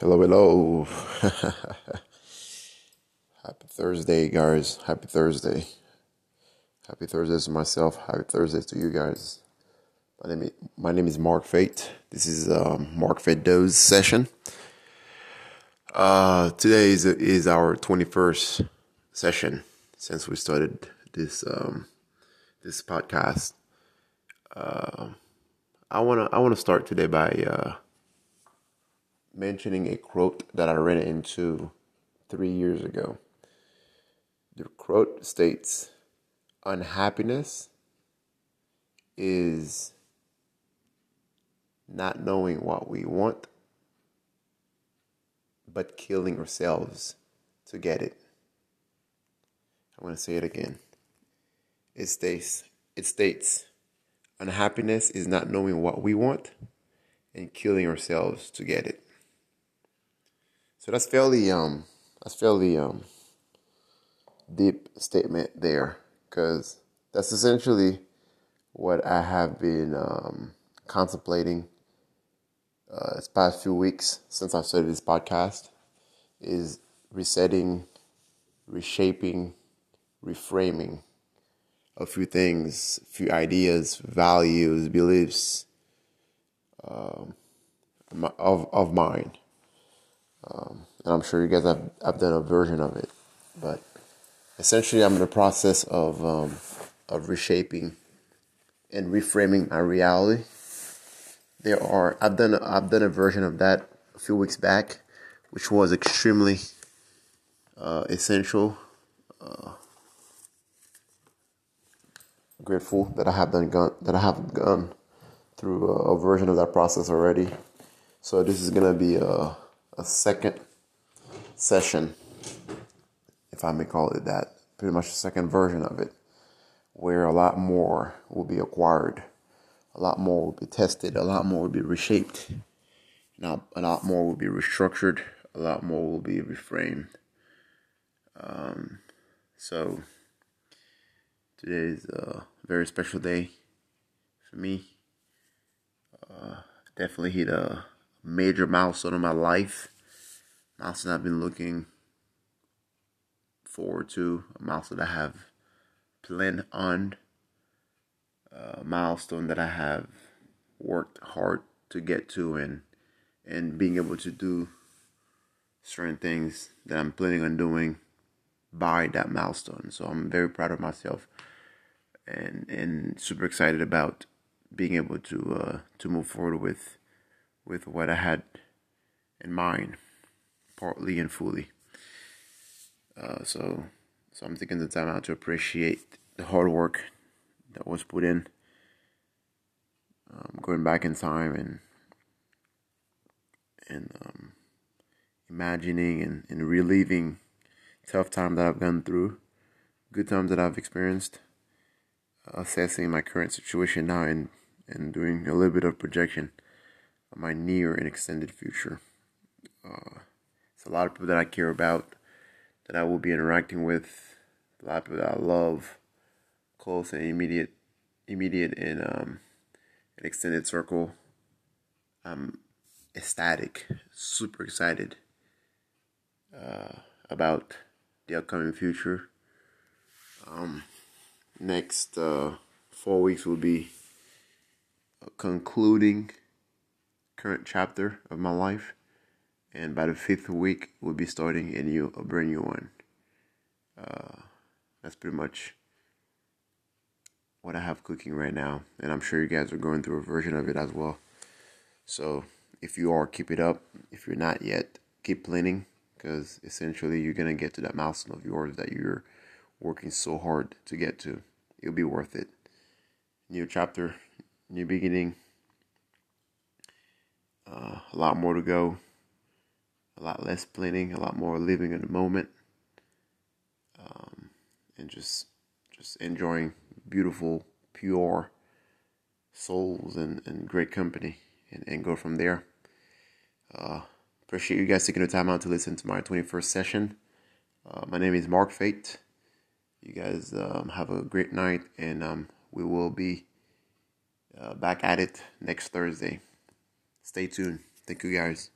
Hello, hello. Happy Thursday, guys. Happy Thursday. Happy Thursday to myself. Happy Thursday to you guys. My name is, my name is Mark Fate. This is um, Mark Fate Doe's session. Uh, today is, is our 21st session since we started this um, this podcast. Uh, I wanna I wanna start today by uh, mentioning a quote that I ran into three years ago. The quote states, Unhappiness is not knowing what we want, but killing ourselves to get it. I'm going to say it again. It states, it states, unhappiness is not knowing what we want and killing ourselves to get it. So that's fairly um that's fairly um deep statement there because that's essentially what I have been um, contemplating uh, this past few weeks since I've started this podcast is resetting, reshaping, reframing a few things, a few ideas, values, beliefs um, of of mine um, and I'm sure you guys have, have done a version of it. But essentially, I'm in the process of, um, of reshaping and reframing my reality. There are I've done I've done a version of that a few weeks back, which was extremely uh, essential. Uh, grateful that I have done gone, that I have gone through a, a version of that process already. So this is gonna be a a second session, if I may call it that, pretty much a second version of it, where a lot more will be acquired, a lot more will be tested, a lot more will be reshaped, a lot more will be restructured, a lot more will be reframed. Um, so today is a very special day for me. Uh, definitely hit a major milestone in my life. Milestone I've been looking forward to. A milestone I have planned on. A milestone that I have worked hard to get to and and being able to do certain things that I'm planning on doing by that milestone. So I'm very proud of myself and and super excited about being able to uh, to move forward with with what I had in mind, partly and fully. Uh, so, so I'm taking the time out to appreciate the hard work that was put in. Um, going back in time and and um, imagining and, and reliving tough times that I've gone through, good times that I've experienced, assessing my current situation now and, and doing a little bit of projection my near and extended future. Uh, it's a lot of people that I care about, that I will be interacting with, a lot of people that I love, close and immediate, immediate and um, an extended circle. I'm ecstatic, super excited uh, about the upcoming future. Um, next uh, four weeks will be concluding current chapter of my life, and by the fifth week, we'll be starting a new, a brand new one. Uh, that's pretty much what I have cooking right now, and I'm sure you guys are going through a version of it as well. So if you are, keep it up. If you're not yet, keep planning, because essentially you're gonna get to that milestone of yours that you're working so hard to get to. It'll be worth it. New chapter, new beginning uh, a lot more to go, a lot less planning, a lot more living in the moment, um, and just just enjoying beautiful, pure souls and, and great company, and, and go from there. Uh, appreciate you guys taking the time out to listen to my 21st session. Uh, my name is Mark Fate. You guys um, have a great night, and um, we will be uh, back at it next Thursday. Stay tuned. Thank you guys.